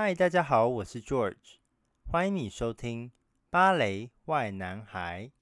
嗨，大家好，我是 George，欢迎你收听芭蕾外男孩。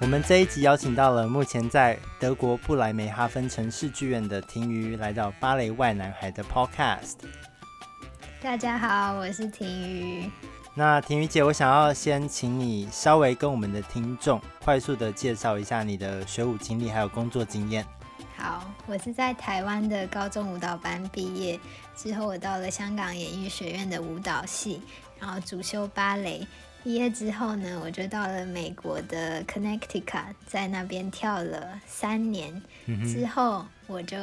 我们这一集邀请到了目前在德国布莱梅哈芬城市剧院的婷瑜，来到芭蕾外男孩的 Podcast。大家好，我是婷瑜。那婷瑜姐，我想要先请你稍微跟我们的听众快速的介绍一下你的学舞经历，还有工作经验。好，我是在台湾的高中舞蹈班毕业之后，我到了香港演艺学院的舞蹈系，然后主修芭蕾。毕业之后呢，我就到了美国的 Connecticut，在那边跳了三年。嗯、之后我就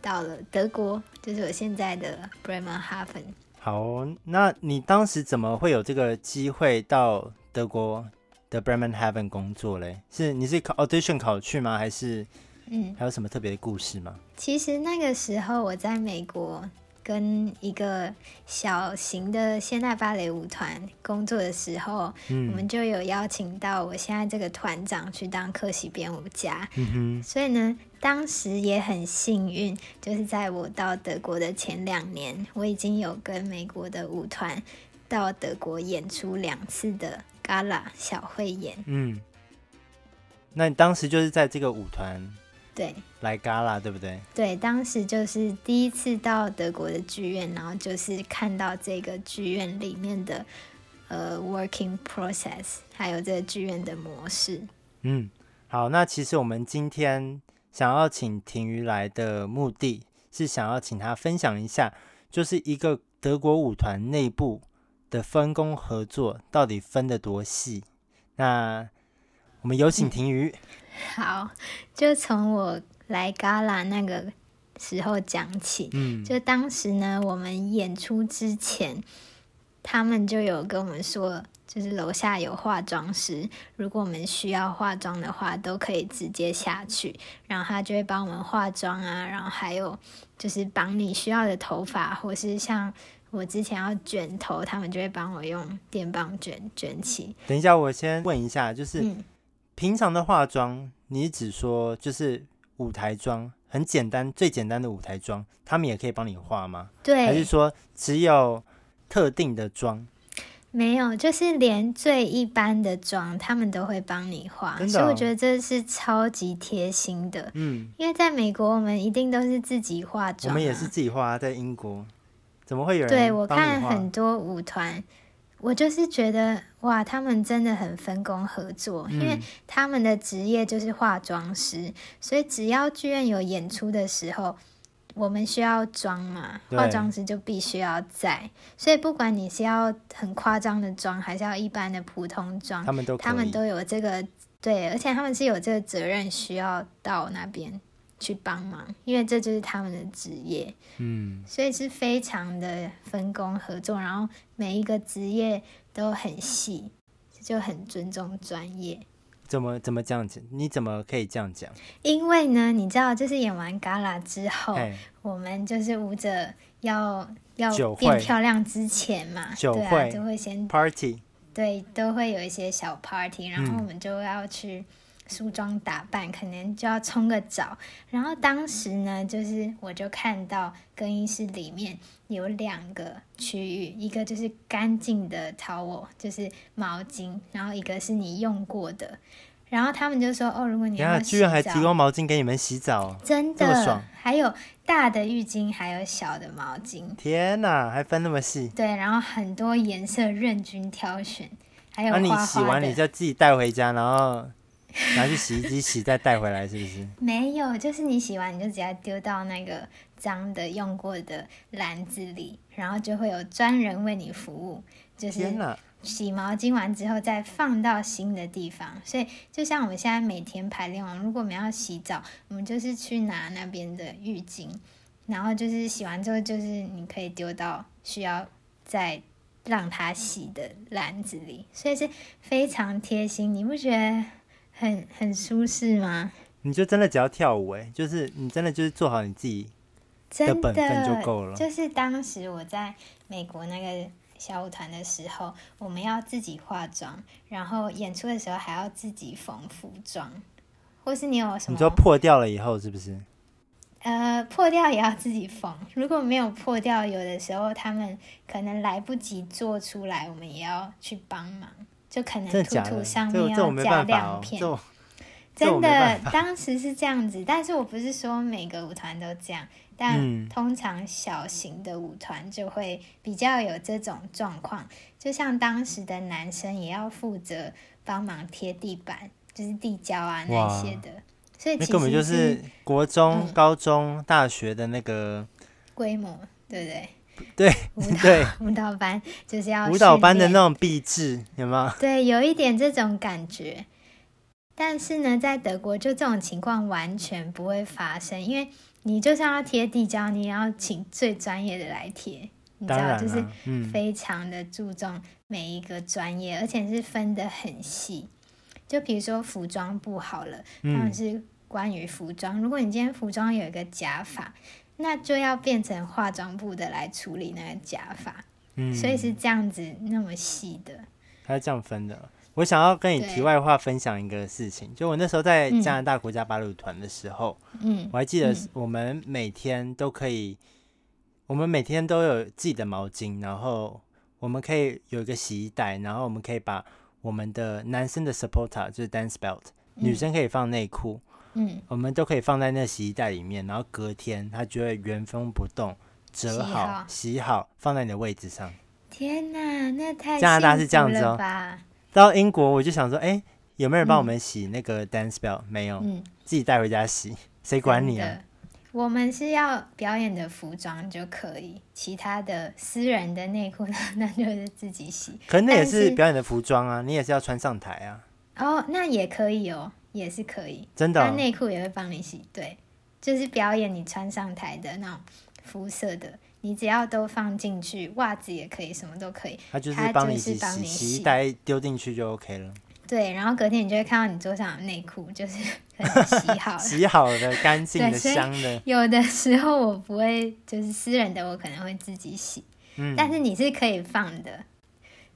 到了德国，就是我现在的 Bremerhaven。好，那你当时怎么会有这个机会到德国的 Bremenhaven 工作嘞？是你是考 audition 考去吗？还是嗯，还有什么特别的故事吗？其实那个时候我在美国。跟一个小型的现代芭蕾舞团工作的时候，嗯，我们就有邀请到我现在这个团长去当客席编舞家。嗯哼，所以呢，当时也很幸运，就是在我到德国的前两年，我已经有跟美国的舞团到德国演出两次的 Gala 小汇演。嗯，那你当时就是在这个舞团。对，来 Gala 对不对？对，当时就是第一次到德国的剧院，然后就是看到这个剧院里面的呃 working process，还有这个剧院的模式。嗯，好，那其实我们今天想要请婷瑜来的目的是想要请他分享一下，就是一个德国舞团内部的分工合作到底分得多细。那我们有请 婷瑜。嗯好，就从我来 Gala 那个时候讲起。嗯，就当时呢，我们演出之前，他们就有跟我们说，就是楼下有化妆师，如果我们需要化妆的话，都可以直接下去，然后他就会帮我们化妆啊，然后还有就是绑你需要的头发，或是像我之前要卷头，他们就会帮我用电棒卷卷起。等一下，我先问一下，就是。嗯平常的化妆，你只说就是舞台妆，很简单，最简单的舞台妆，他们也可以帮你化吗？对，还是说只有特定的妆？没有，就是连最一般的妆，他们都会帮你化。哦？所以我觉得这是超级贴心的。嗯，因为在美国，我们一定都是自己化妆啊。我们也是自己化，在英国怎么会有人？对，我看很多舞团。我就是觉得哇，他们真的很分工合作，嗯，因为他们的职业就是化妆师，所以只要剧院有演出的时候，我们需要妆嘛，化妆师就必须要在。所以不管你是要很夸张的妆，还是要一般的普通妆，他们都他们都有这个对，而且他们是有这个责任需要到那边。去帮忙，因为这就是他们的职业，嗯，所以是非常的分工合作，然后每一个职业都很细，就很尊重专业。怎么怎么这样子？你怎么可以这样讲？因为呢，你知道，就是演完 Gala 之后，我们就是舞者要要变漂亮之前嘛，对啊，就会先 party，对，都会有一些小 party，然后我们就要去。梳妆打扮，可能就要冲个澡。然后当时呢，就是我就看到更衣室里面有两个区域，一个就是干净的 towel，就是毛巾，然后一个是你用过的。然后他们就说：“哦，如果你居然还提供毛巾给你们洗澡，真的！还有大的浴巾，还有小的毛巾。天哪，还分那么细？对，然后很多颜色任君挑选，还有花花的。那你洗完你就自己带回家，然后。拿去洗衣机洗，再带回来是不是？没有，就是你洗完你就直接丢到那个脏的用过的篮子里，然后就会有专人为你服务。就是洗毛巾完之后再放到新的地方，所以就像我们现在每天排练完，如果我们要洗澡，我们就是去拿那边的浴巾，然后就是洗完之后，就是你可以丢到需要再让它洗的篮子里，所以是非常贴心，你不觉得？很很舒适吗？你就真的只要跳舞哎，就是你真的就是做好你自己的本分就够了。就是当时我在美国那个小舞团的时候，我们要自己化妆，然后演出的时候还要自己缝服装，或是你有什么？你说破掉了以后是不是？呃，破掉也要自己缝。如果没有破掉，有的时候他们可能来不及做出来，我们也要去帮忙。就可能图图上面要加亮片。真的，当时是这样子，但是我不是说每个舞团都这样，但通常小型的舞团就会比较有这种状况。就像当时的男生也要负责帮忙贴地板，就是地胶啊那些的，所以其实根本就是国中、嗯、高中、大学的那个规模，对不对？对，舞蹈对舞蹈班就是要舞蹈班的那种毕制，有吗？对，有一点这种感觉。但是呢，在德国就这种情况完全不会发生，因为你就算要贴地胶，你也要请最专业的来贴，你知道，就是非常的注重每一个专业，嗯、而且是分得很细。就比如说服装部好了，他们是关于服装，如果你今天服装有一个假发，那就要变成化妆部的来处理那个假发，嗯，所以是这样子那么细的，它是这样分的。我想要跟你题外话分享一个事情，就我那时候在加拿大国家芭蕾舞团的时候，嗯，我还记得我们每天都可以，我们每天都有自己的毛巾，然后我们可以有一个洗衣袋，然后我们可以把我们的男生的 supporter 就是 dance belt，女生可以放内裤，嗯，我们都可以放在那洗衣袋里面，然后隔天它就会原封不动折好、洗好，放在你的位置上。天哪，那太加拿大是这样子哦。到英国，我就想说，哎、欸，有没有人帮我们洗那个 dance belt？、嗯、没有，嗯，自己带回家洗，谁管你啊？我们是要表演的服装就可以，其他的私人的内裤那 那就是自己洗。可能那也是表演的服装啊，你也是要穿上台啊。哦，那也可以哦，也是可以，真的、哦。内裤也会帮你洗，对，就是表演你穿上台的那种肤色的。你只要都放进去，袜子也可以，什么都可以。他就是帮你洗，洗衣袋丢进去就 OK 了。对，然后隔天你就会看到你桌上的内裤就是很洗好 洗好的、干净的、香的。有的时候我不会，就是私人的我可能会自己洗，嗯，但是你是可以放的，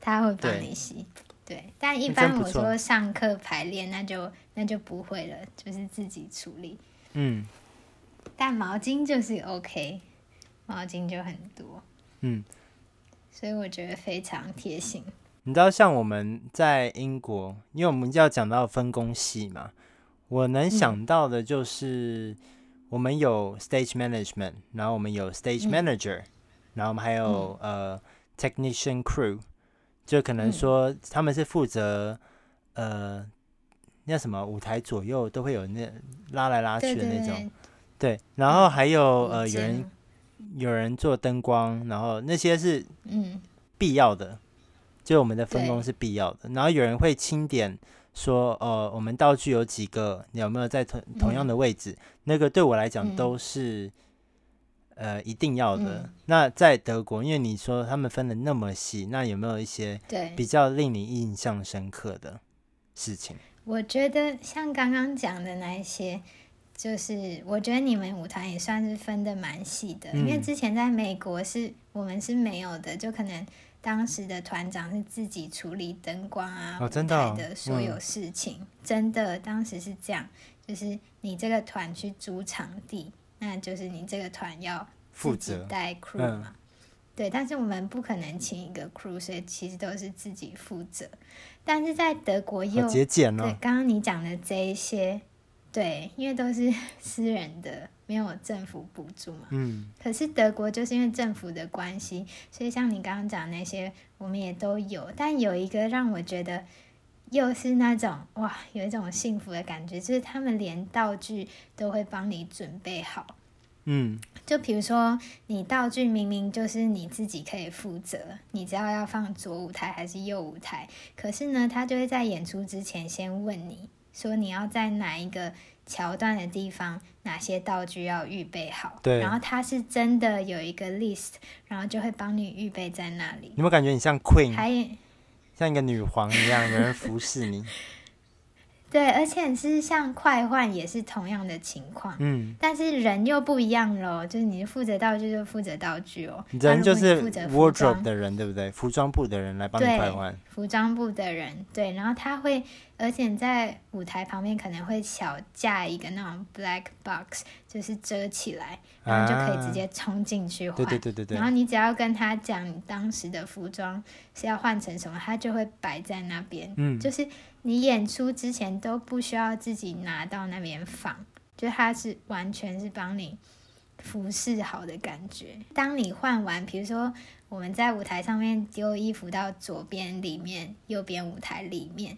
他会帮你洗。对，但一般我说上课排练，那就那就不会了，就是自己处理。嗯，但毛巾就是 OK。毛巾就很多，嗯，所以我觉得非常贴心。你知道，像我们在英国，因为我们就要讲到分工细嘛，我能想到的就是我们有 stage management，然后我们有 stage manager，、嗯、然后我们还有、嗯、呃 technician crew，就可能说他们是负责、嗯、呃那什么舞台左右都会有那拉来拉去的那种，对，对，对，对，然后还有、嗯、呃有人。有人做灯光，然后那些是嗯必要的，嗯、就我们的分工是必要的。然后有人会清点说，呃，我们道具有几个，你有没有在同同样的位置？嗯、那个对我来讲都是、嗯、呃一定要的。嗯、那在德国，因为你说他们分的那么细，那有没有一些比较令你印象深刻的事情？我觉得像刚刚讲的那一些。就是我觉得你们舞团也算是分的蛮细的，嗯、因为之前在美国是我们是没有的，就可能当时的团长是自己处理灯光啊、舞台的所有事情，真的当时是这样，就是你这个团去租场地，那就是你这个团要自己带 crew 嘛，嗯、对，但是我们不可能请一个 crew，所以其实都是自己负责。但是在德国又节俭哦，对，刚刚你讲的这一些。对，因为都是 私人的，没有政府补助嘛。嗯。可是德国就是因为政府的关系，所以像你刚刚讲那些，我们也都有。但有一个让我觉得又是那种哇，有一种幸福的感觉，就是他们连道具都会帮你准备好。嗯。就比如说，你道具明明就是你自己可以负责，你知道要放左舞台还是右舞台，可是呢，他就会在演出之前先问你。说你要在哪一个桥段的地方，哪些道具要预备好？对，然后他是真的有一个 list，然后就会帮你预备在那里。你有没有感觉你像 Queen，还像一个女皇一样，有人服侍你？对，而且是像快换也是同样的情况，嗯，但是人又不一样喽，就是你负责道具就负责道具哦，人就是负责 wardrobe 的人，对不对？服装部的人来帮你快换，服装部的人对，然后他会，而且在舞台旁边可能会小架一个那种 black box，就是遮起来，然后就可以直接冲进去换，对对对对对，然后你只要跟他讲你当时的服装是要换成什么，他就会摆在那边，嗯，就是。你演出之前都不需要自己拿到那边放，就他是完全是帮你服饰好的感觉。当你换完，比如说我们在舞台上面丢衣服到左边里面，右边舞台里面，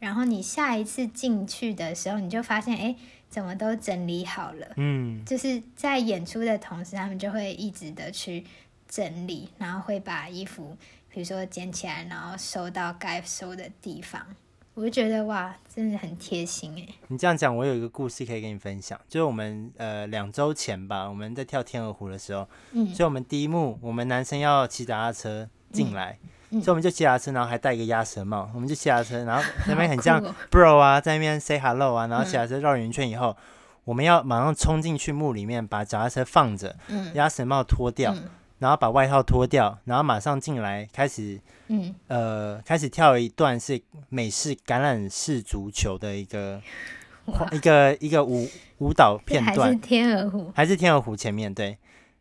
然后你下一次进去的时候，你就发现，哎，怎么都整理好了。嗯，就是在演出的同时，他们就会一直的去整理，然后会把衣服，比如说捡起来，然后收到该收的地方。我就觉得哇，真的很贴心哎！你这样讲，我有一个故事可以跟你分享。就是我们呃两周前吧，我们在跳天鹅湖的时候，嗯，所以我们第一幕，我们男生要骑脚踏车进来，所以我们就骑脚踏车，然后还戴一个鸭舌帽，我们就骑脚踏车，然后那边很像 bro 啊，在那边 say hello 啊，然后骑脚踏车绕圆圈以后，嗯、我们要马上冲进去墓里面，把脚踏车放着，嗯，鸭舌帽脱掉。嗯然后把外套脱掉，然后马上进来开始，嗯，呃，开始跳一段是美式橄榄式足球的一个 一个一个舞舞蹈片段，还是天鹅湖，还是天鹅湖前面对，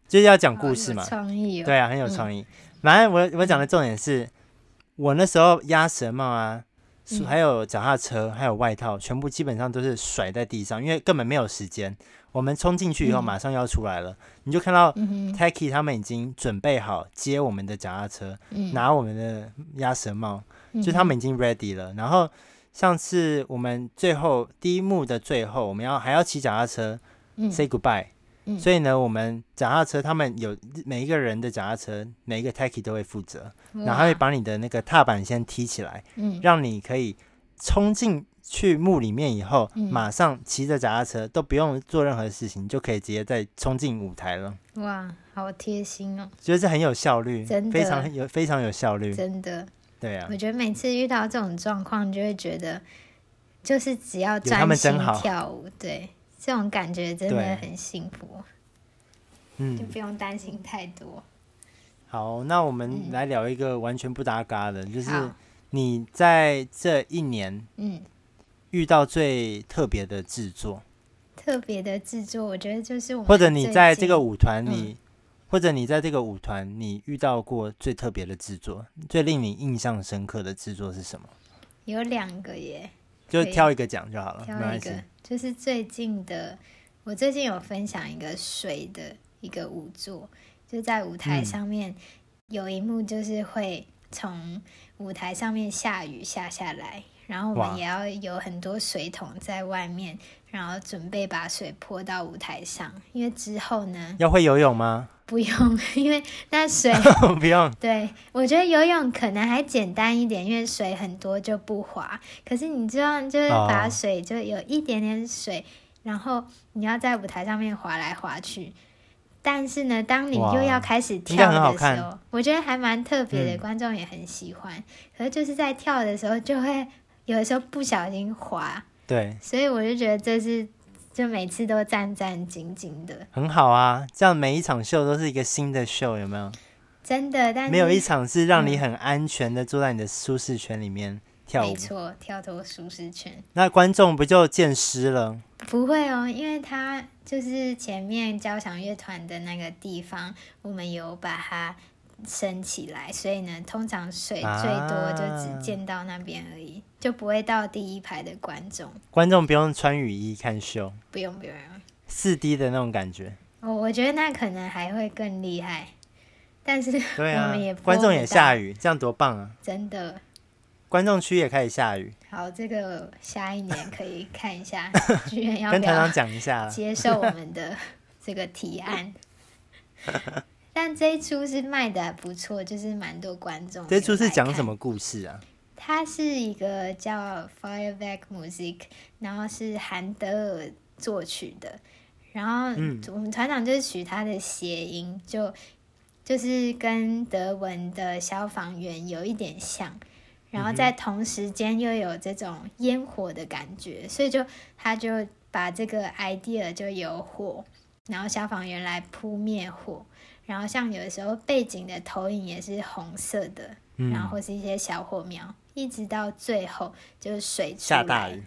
就是要讲故事嘛，创意哦，对啊，很有创意。反正我我讲的重点是，我那时候鸭舌帽啊，还有脚踏车，还有外套，全部基本上都是甩在地上，因为根本没有时间。我们冲进去以后，马上要出来了，嗯、你就看到 Tacky 他们已经准备好接我们的脚踏车，嗯、拿我们的鸭舌帽，嗯、就他们已经 ready 了。然后上次我们最后第一幕的最后，我们要还要骑脚踏车、嗯、say goodbye，、嗯、所以呢，我们脚踏车他们有每一个人的脚踏车，每一个 Tacky 都会负责，然后会把你的那个踏板先踢起来，嗯、让你可以冲进。去墓里面以后，嗯、马上骑着脚踏车，都不用做任何事情，就可以直接再冲进舞台了。哇，好贴心哦！觉得这很有效率，真的非常有非常有效率，真的。对啊，我觉得每次遇到这种状况，就会觉得就是只要专心跳舞，对，这种感觉真的很幸福。嗯，就不用担心太多。好，那我们来聊一个完全不搭嘎的，嗯、就是你在这一年，嗯。遇到最特别的制作，特别的制作，我觉得就是我们。或者你在这个舞团，你、嗯、或者你在这个舞团，你遇到过最特别的制作，最令你印象深刻的制作是什么？有两个耶，就挑一个讲就好了。挑一个，就是最近的，我最近有分享一个水的一个舞作，就在舞台上面有一幕，就是会从舞台上面下雨下下来。然后我们也要有很多水桶在外面，然后准备把水泼到舞台上。因为之后呢，要会游泳吗？不用，因为那水 不用。对，我觉得游泳可能还简单一点，因为水很多就不滑。可是你知道，就是把水就有一点点水，哦、然后你要在舞台上面滑来滑去。但是呢，当你又要开始跳的时候，我觉得还蛮特别的，嗯、观众也很喜欢。可是就是在跳的时候就会。有的时候不小心滑，对，所以我就觉得这是就每次都战战兢兢的，很好啊。这样每一场秀都是一个新的秀，有没有？真的，但没有一场是让你很安全的坐在你的舒适圈里面跳舞。没错，跳脱舒适圈。那观众不就见湿了？不会哦，因为他就是前面交响乐团的那个地方，我们有把它。升起来，所以呢，通常水最多就只见到那边而已，啊、就不会到第一排的观众。观众不用穿雨衣看秀，不用不用。四 D 的那种感觉，我我觉得那可能还会更厉害，但是对啊，我们也观众也下雨，这样多棒啊！真的，观众区也开始下雨。好，这个下一年可以看一下，剧院要跟团长讲一下，接受我们的 这个提案。但这一出是卖的还不错，就是蛮多观众。这一出是讲什么故事啊？它是一个叫 Fireback Music，然后是韩德尔作曲的。然后我们团长就是取它的谐音，就就是跟德文的消防员有一点像。然后在同时间又有这种烟火的感觉，所以就他就把这个 idea 就有火，然后消防员来扑灭火，然后像有的时候背景的投影也是红色的，嗯、然后或是一些小火苗，一直到最后就是水出来，下大雨，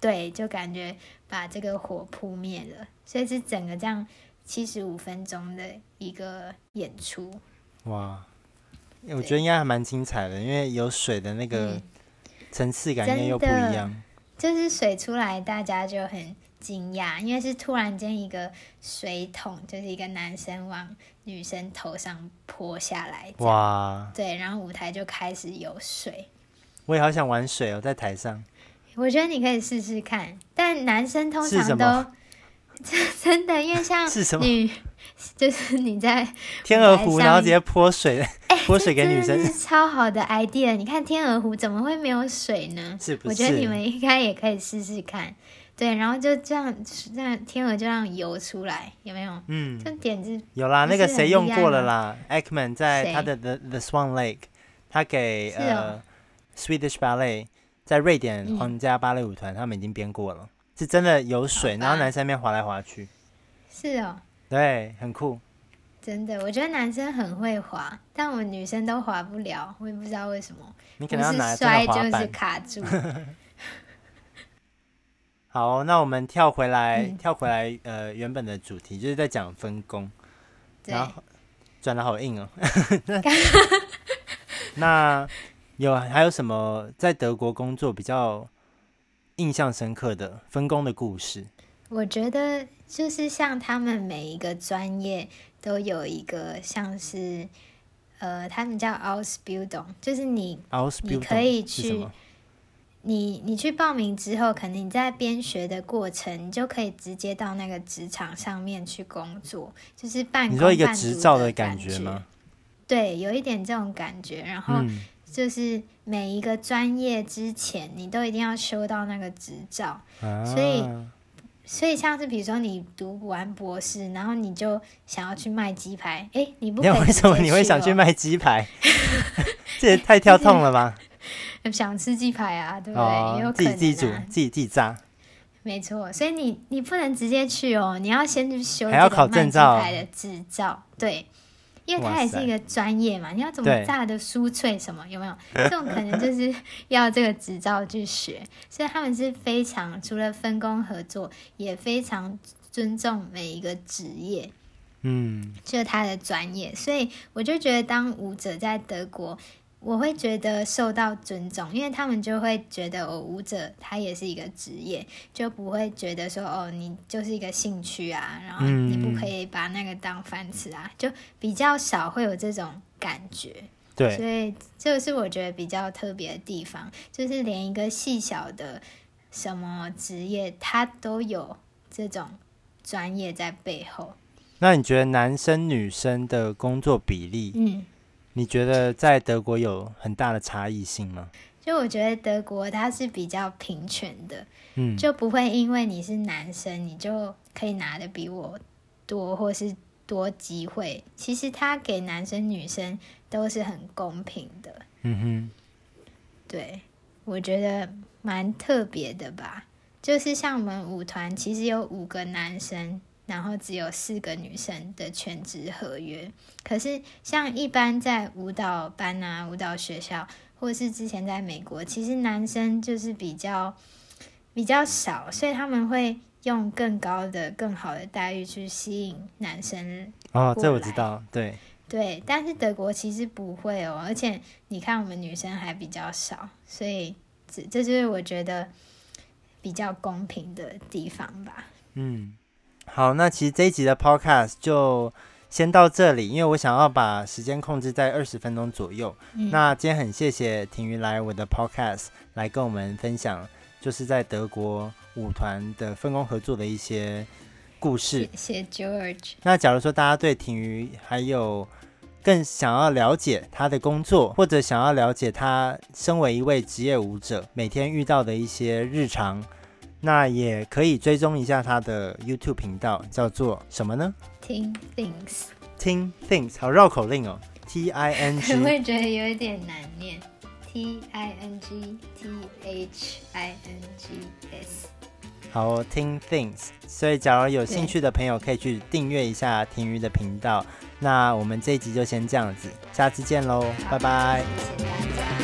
对，就感觉把这个火扑灭了，所以是整个这样七十五分钟的一个演出，哇。我觉得应该还蛮精彩的，因为有水的那个层次感应该又不一样。就是水出来，大家就很惊讶，因为是突然间一个水桶，就是一个男生往女生头上泼下来。哇！对，然后舞台就开始有水。我也好想玩水哦，在台上。我觉得你可以试试看，但男生通常都 真的，因为像女。就是你在天鹅湖，然后直接泼水，泼水给女生，是超好的 idea。你看天鹅湖怎么会没有水呢？是不是？我觉得你们应该也可以试试看。对，然后就这样，这样天鹅就这样游出来，有没有？嗯，就点子有啦。那个谁用过了啦？Ekman 在他的 The The Swan Lake，他给呃 Swedish Ballet 在瑞典皇家芭蕾舞团，他们已经编过了，是真的有水，然后男生那边滑来滑去。是哦。对，很酷。真的，我觉得男生很会滑，但我们女生都滑不了，我也不知道为什么。你可能要拿摔就是卡住。好，那我们跳回来，嗯、跳回来，呃，原本的主题就是在讲分工，然后转的好硬哦。那有还有什么在德国工作比较印象深刻的分工的故事？我觉得就是像他们每一个专业都有一个像是，呃，他们叫 Ausbildung，就是你你可以去，你你去报名之后，可能你在边学的过程，你就可以直接到那个职场上面去工作，就是半工半读的感觉。你说一个执照的感觉吗？对，有一点这种感觉。然后就是每一个专业之前，你都一定要修到那个执照，啊、所以。所以，像是比如说你读完博士，然后你就想要去卖鸡排，哎、欸，你不可以、喔、为什么你会想去卖鸡排？这也太跳痛了吧！想吃鸡排啊，对不对？哦、也有可能、啊、自己自己煮，自己自己炸。没错，所以你你不能直接去哦，你要先去修还要考证照的执照，对。因为它也是一个专业嘛，你要怎么炸的酥脆什么有没有？这种可能就是 要这个执照去学，所以他们是非常除了分工合作，也非常尊重每一个职业，嗯，就是他的专业，所以我就觉得当舞者在德国。我会觉得受到尊重，因为他们就会觉得哦，舞者他也是一个职业，就不会觉得说哦，你就是一个兴趣啊，然后你不可以把那个当饭吃啊，就比较少会有这种感觉。对，所以这个是我觉得比较特别的地方，就是连一个细小的什么职业，他都有这种专业在背后。那你觉得男生女生的工作比例？嗯。你觉得在德国有很大的差异性吗？就我觉得德国它是比较平权的，嗯，就不会因为你是男生，你就可以拿的比我多，或是多机会。其实他给男生女生都是很公平的，嗯哼，对，我觉得蛮特别的吧。就是像我们舞团，其实有五个男生。然后只有四个女生的全职合约，可是像一般在舞蹈班啊、舞蹈学校，或者是之前在美国，其实男生就是比较比较少，所以他们会用更高的、更好的待遇去吸引男生。哦，这我知道，对对，但是德国其实不会哦，而且你看我们女生还比较少，所以这这就是我觉得比较公平的地方吧。嗯。好，那其实这一集的 podcast 就先到这里，因为我想要把时间控制在二十分钟左右。嗯、那今天很谢谢婷瑜来我的 podcast 来跟我们分享，就是在德国舞团的分工合作的一些故事。谢谢 George。那假如说大家对婷瑜还有更想要了解他的工作，或者想要了解他身为一位职业舞者每天遇到的一些日常。那也可以追踪一下他的 YouTube 频道，叫做什么呢？Ting Things。Ting Things，好绕口令哦。T I N G。我会觉得有一点难念。T I N G T H I N G S。好，听 Things。所以，假如有兴趣的朋友，可以去订阅一下婷瑜的频道。那我们这一集就先这样子，下次见喽，拜拜。谢谢